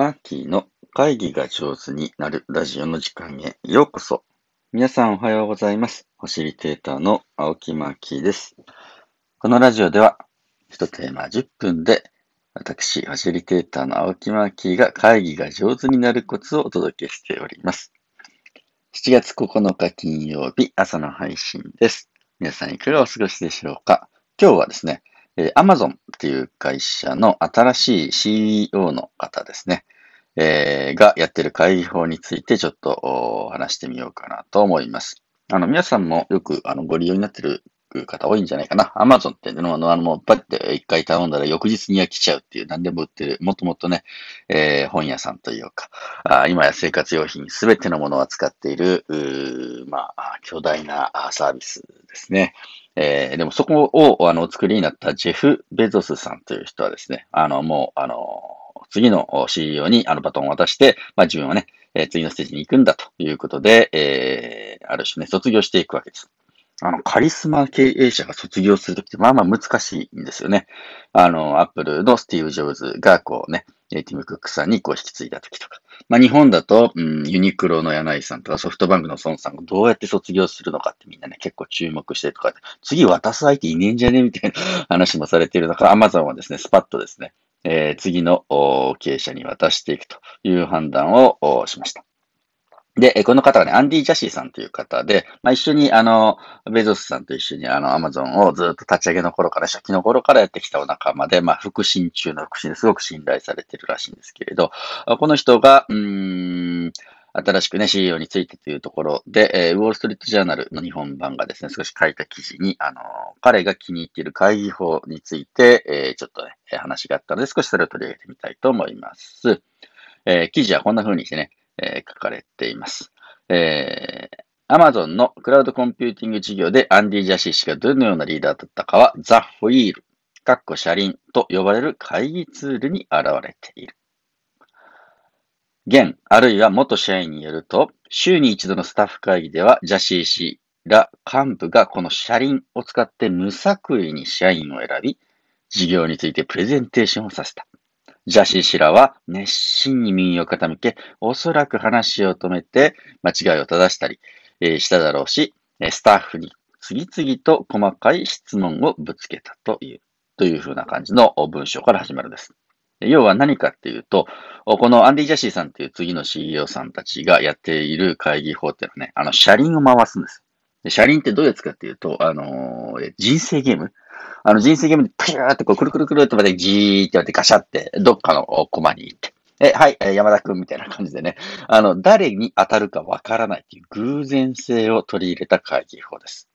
マーキーの会議が上手になるラジオの時間へようこそ。皆さんおはようございます。ファシリテーターの青木マーキーです。このラジオでは、一テーマ10分で、私、ファシリテーターの青木マーキーが会議が上手になるコツをお届けしております。7月9日金曜日朝の配信です。皆さんいかがお過ごしでしょうか？今日はですね、えー、Amazon っていう会社の新しい CEO の方ですね、えー、がやってる会議法についてちょっと話してみようかなと思います。あの、皆さんもよくあのご利用になってる方多いんじゃないかな。Amazon っていうの、あの、もうパッて一回頼んだら翌日には来ちゃうっていう何でも売ってる、もともとね、えー、本屋さんというか、あ今や生活用品すべてのものを扱っている、まあ、巨大なサービスですね。えー、でもそこを、あの、お作りになったジェフ・ベゾスさんという人はですね、あの、もう、あの、次の CEO にあのバトンを渡して、まあ自分はね、えー、次のステージに行くんだということで、えー、ある種ね、卒業していくわけです。あの、カリスマ経営者が卒業するときって、まあまあ難しいんですよね。あの、アップルのスティーブ・ジョブズが、こうね、ティム・クックさんにこう引き継いだ時とか。まあ日本だと、うん、ユニクロの柳井さんとかソフトバンクの孫さんがどうやって卒業するのかってみんなね、結構注目してとか、次渡す相手いねえんじゃねみたいな話もされている中、アマゾンはですね、スパッとですね、えー、次の経営者に渡していくという判断をしました。で、この方がね、アンディ・ジャシーさんという方で、まあ、一緒に、あの、ベゾスさんと一緒に、あの、アマゾンをずっと立ち上げの頃から、初期の頃からやってきたお仲間で、まあ、腹心中の腹心ですごく信頼されてるらしいんですけれど、この人が、うん、新しくね、CEO についてというところで、えー、ウォールストリートジャーナルの日本版がですね、少し書いた記事に、あの、彼が気に入っている会議法について、えー、ちょっとね、話があったので、少しそれを取り上げてみたいと思います。えー、記事はこんな風にしてね、え書かれています。えー、Amazon のクラウドコンピューティング事業でアンディ・ジャシー氏がどのようなリーダーだったかは、 The Wheel、かっこ車輪と呼ばれる会議ツールに現れている。現、あるいは元社員によると、週に一度のスタッフ会議では、ジャシー氏ら幹部がこの車輪を使って無作為に社員を選び、事業についてプレゼンテーションをさせた。ジャシー氏らは熱心に耳を傾け、おそらく話を止めて間違いを正したり、えー、しただろうし、スタッフに次々と細かい質問をぶつけたという、というふうな感じの文章から始まるんです。要は何かっていうと、このアンディ・ジャシーさんっていう次の CEO さんたちがやっている会議法っていうのはね、あの、車輪を回すんです。で車輪ってどういうやつかっていうと、あのー、人生ゲーム？あの、人生ゲームでピューってこう、くるくるくるってまでじーってやってガシャって、どっかのコマに行って、え、はい、山田くんみたいな感じでね、あの、誰に当たるかわからないっていう偶然性を取り入れた会議法です。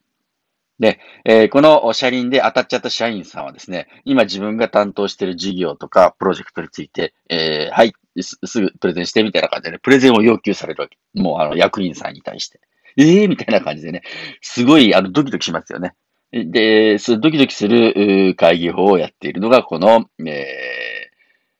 で、えー、この車輪で当たっちゃった社員さんはですね、今自分が担当している事業とかプロジェクトについて、えー、はいす、すぐプレゼンしてみたいな感じでね、プレゼンを要求されるわけ。もうあの役員さんに対して。ええー、みたいな感じでね、すごいあのドキドキしますよね。で、そドキドキする会議法をやっているのが、この、えー、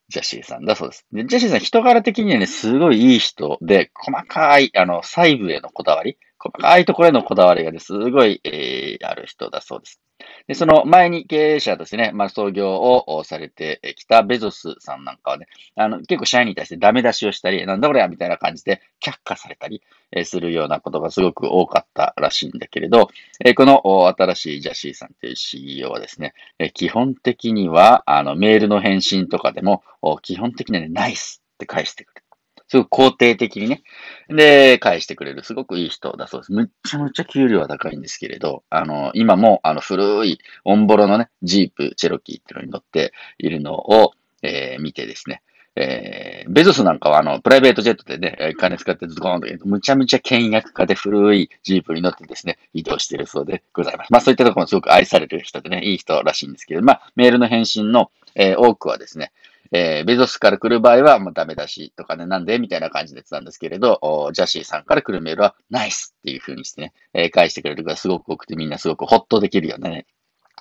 ジャシーさんだそうです。でジャシーさん、人柄的にはね、すごいいい人で、細かい、あの、細部へのこだわり、細かいところへのこだわりがね、すごい、えー、ある人だそうです。で、その前に経営者ですね、まあ、創業をされてきたベゾスさんなんかはね、あの、結構社員に対してダメ出しをしたり、なんだこれやみたいな感じで却下されたりするようなことがすごく多かったらしいんだけれど、この新しいジャシーさんという CEO はですね、基本的には、あの、メールの返信とかでも、基本的にはね、ナイスって返してくる。すごく肯定的にね。で、返してくれる。すごくいい人だそうです。むっちゃむっちゃ給料は高いんですけれど、あの、今も、あの、古い、オンボロのね、ジープ、チェロキーっていうのに乗っているのを、えー、見てですね。えー、ベゾスなんかはあの、プライベートジェットでね、金使ってズコーンと、むちゃむちゃ倹約家で古いジープに乗ってですね、移動しているそうでございます。まあそういったところもすごく愛される人でね、いい人らしいんですけど、まあメールの返信の、えー、多くはですね、えー、ベゾスから来る場合は、もうダメだし、とかね、なんでみたいな感じで言ってたんですけれど、ジャシーさんから来るメールは、ナイスっていう風にしてね、えー、返してくれるがすごく多くて、みんなすごくホッとできるよね。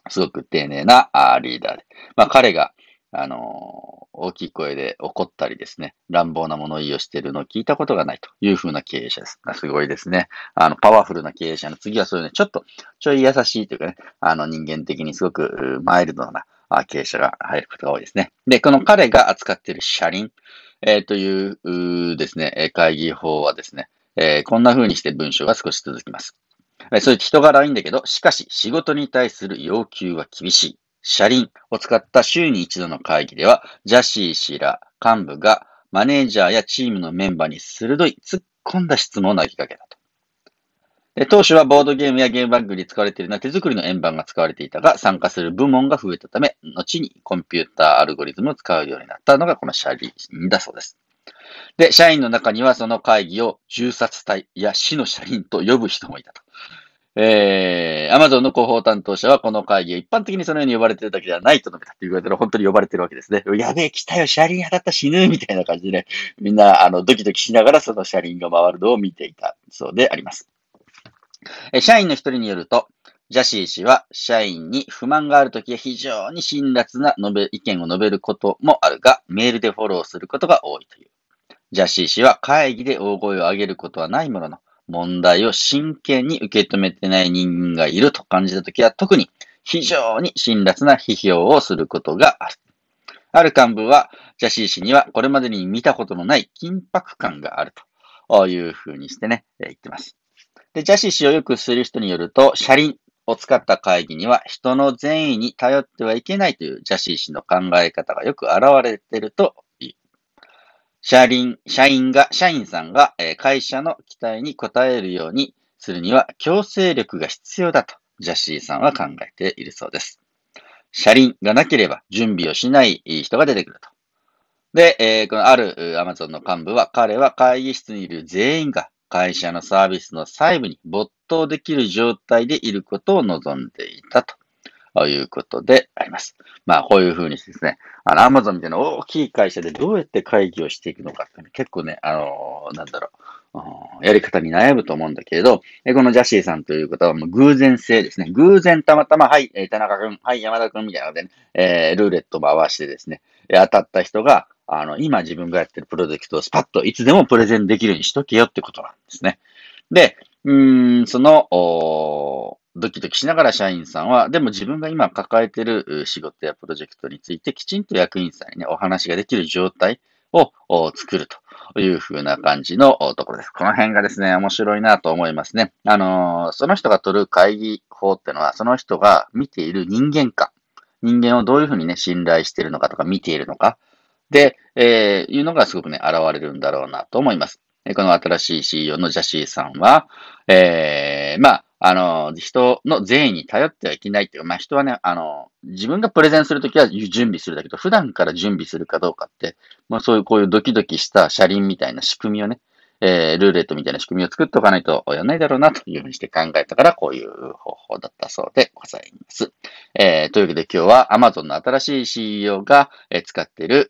すごく丁寧なあリーダーで。まあ、彼が、あのー、大きい声で怒ったりですね、乱暴な物言いをしているのを聞いたことがないという風な経営者です。すごいですね。あの、パワフルな経営者の次はそういうね、ちょっと、ちょい優しいというかね、あの人間的にすごくマイルドな経営者が入ることが多いですね。で、この彼が扱っている車輪、えー、というですね、会議法はですね、えー、こんな風にして文章が少し続きます。えー、そういう人柄はいいんだけど、しかし仕事に対する要求は厳しい。車輪を使った週に一度の会議では、ジャシー氏ら幹部がマネージャーやチームのメンバーに鋭い突っ込んだ質問を投げかけたと。当初はボードゲームやゲームバッグに使われているような手作りの円盤が使われていたが、参加する部門が増えたため、後にコンピューターアルゴリズムを使うようになったのがこの車輪だそうです。で、社員の中にはその会議を銃殺隊や死の車輪と呼ぶ人もいたと。えー、アマゾンの広報担当者はこの会議を一般的にそのように呼ばれているだけではないと述べたっていうことで、本当に呼ばれてるわけですね。やべえ、来たよ、車輪当たった死ぬみたいな感じでね、みんな、あの、ドキドキしながらその車輪が回るのを見ていたそうであります。社員の一人によると、ジャシー氏は社員に不満があるときは非常に辛辣な述べ意見を述べることもあるが、メールでフォローすることが多いという。ジャシー氏は会議で大声を上げることはないものの、問題を真剣に受け止めてない人間がいると感じたときは特に非常に辛辣な批評をすることがある。ある幹部は、ジャシー氏にはこれまでに見たことのない緊迫感があるというふうにしてね、言ってます。で、ジャシー氏をよくする人によると、車輪を使った会議には人の善意に頼ってはいけないというジャシー氏の考え方がよく現れているという。社員、社員が、社員さんが会社の期待に応えるようにするには強制力が必要だとジャシーさんは考えているそうです。車輪がなければ準備をしない人が出てくると。で、えー、このあるアマゾンの幹部は、彼は会議室にいる全員が会社のサービスの細部に没頭できる状態でいることを望んでいたということであります。まあ、こういうふうにですね、あの、アマゾンみたいな大きい会社でどうやって会議をしていくのかって、結構ね、あのー、なんだろう、やり方に悩むと思うんだけれど、このジャシーさんという方はもう偶然性ですね。偶然たまたま、はい、田中君、はい、山田君みたいなのでね、えー、ルーレットを回してですね、当たった人が、あの、今自分がやってるプロジェクトをスパッといつでもプレゼンできるようにしとけよってことなんですね。で、うん、その、ドキドキしながら社員さんは、でも自分が今抱えてる仕事やプロジェクトについてきちんと役員さんにね、お話ができる状態を作るというふうな感じのところです。この辺がですね、面白いなと思いますね。あのー、その人が取る会議法ってのは、その人が見ている人間観、人間をどういうふうにね、信頼しているのかとか見ているのか、で、えー、いうのがすごくね、現れるんだろうなと思います。この新しい CEO のジャシーさんは、えー、まあ、あの、人の善意に頼ってはいけないっていうか、まあ人はね、あの、自分がプレゼンするときは準備するだけど、普段から準備するかどうかって、まあそういうこういうドキドキした車輪みたいな仕組みをね、えー、ルーレットみたいな仕組みを作っておかないとやらないだろうなというふうにして考えたから、こういう方法だったそうでございます。えー、というわけで今日は Amazon の新しい CEO が使っている、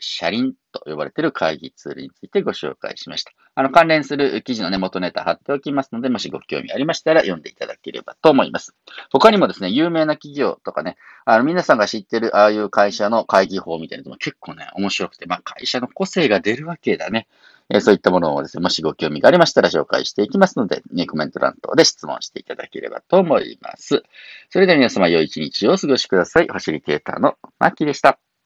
車輪と呼ばれている会議ツールについてご紹介しました。あの、関連する記事のね、元ネタ貼っておきますので、もしご興味ありましたら読んでいただければと思います。他にもですね、有名な企業とかね、あの、皆さんが知ってるああいう会社の会議法みたいなのも結構ね、面白くて、まあ、会社の個性が出るわけだね。えそういったものをですね、もしご興味がありましたら紹介していきますので、ね、コメント欄等で質問していただければと思います。それでは皆様良い一日をお過ごしください。ファシリテーターのマッキーでした。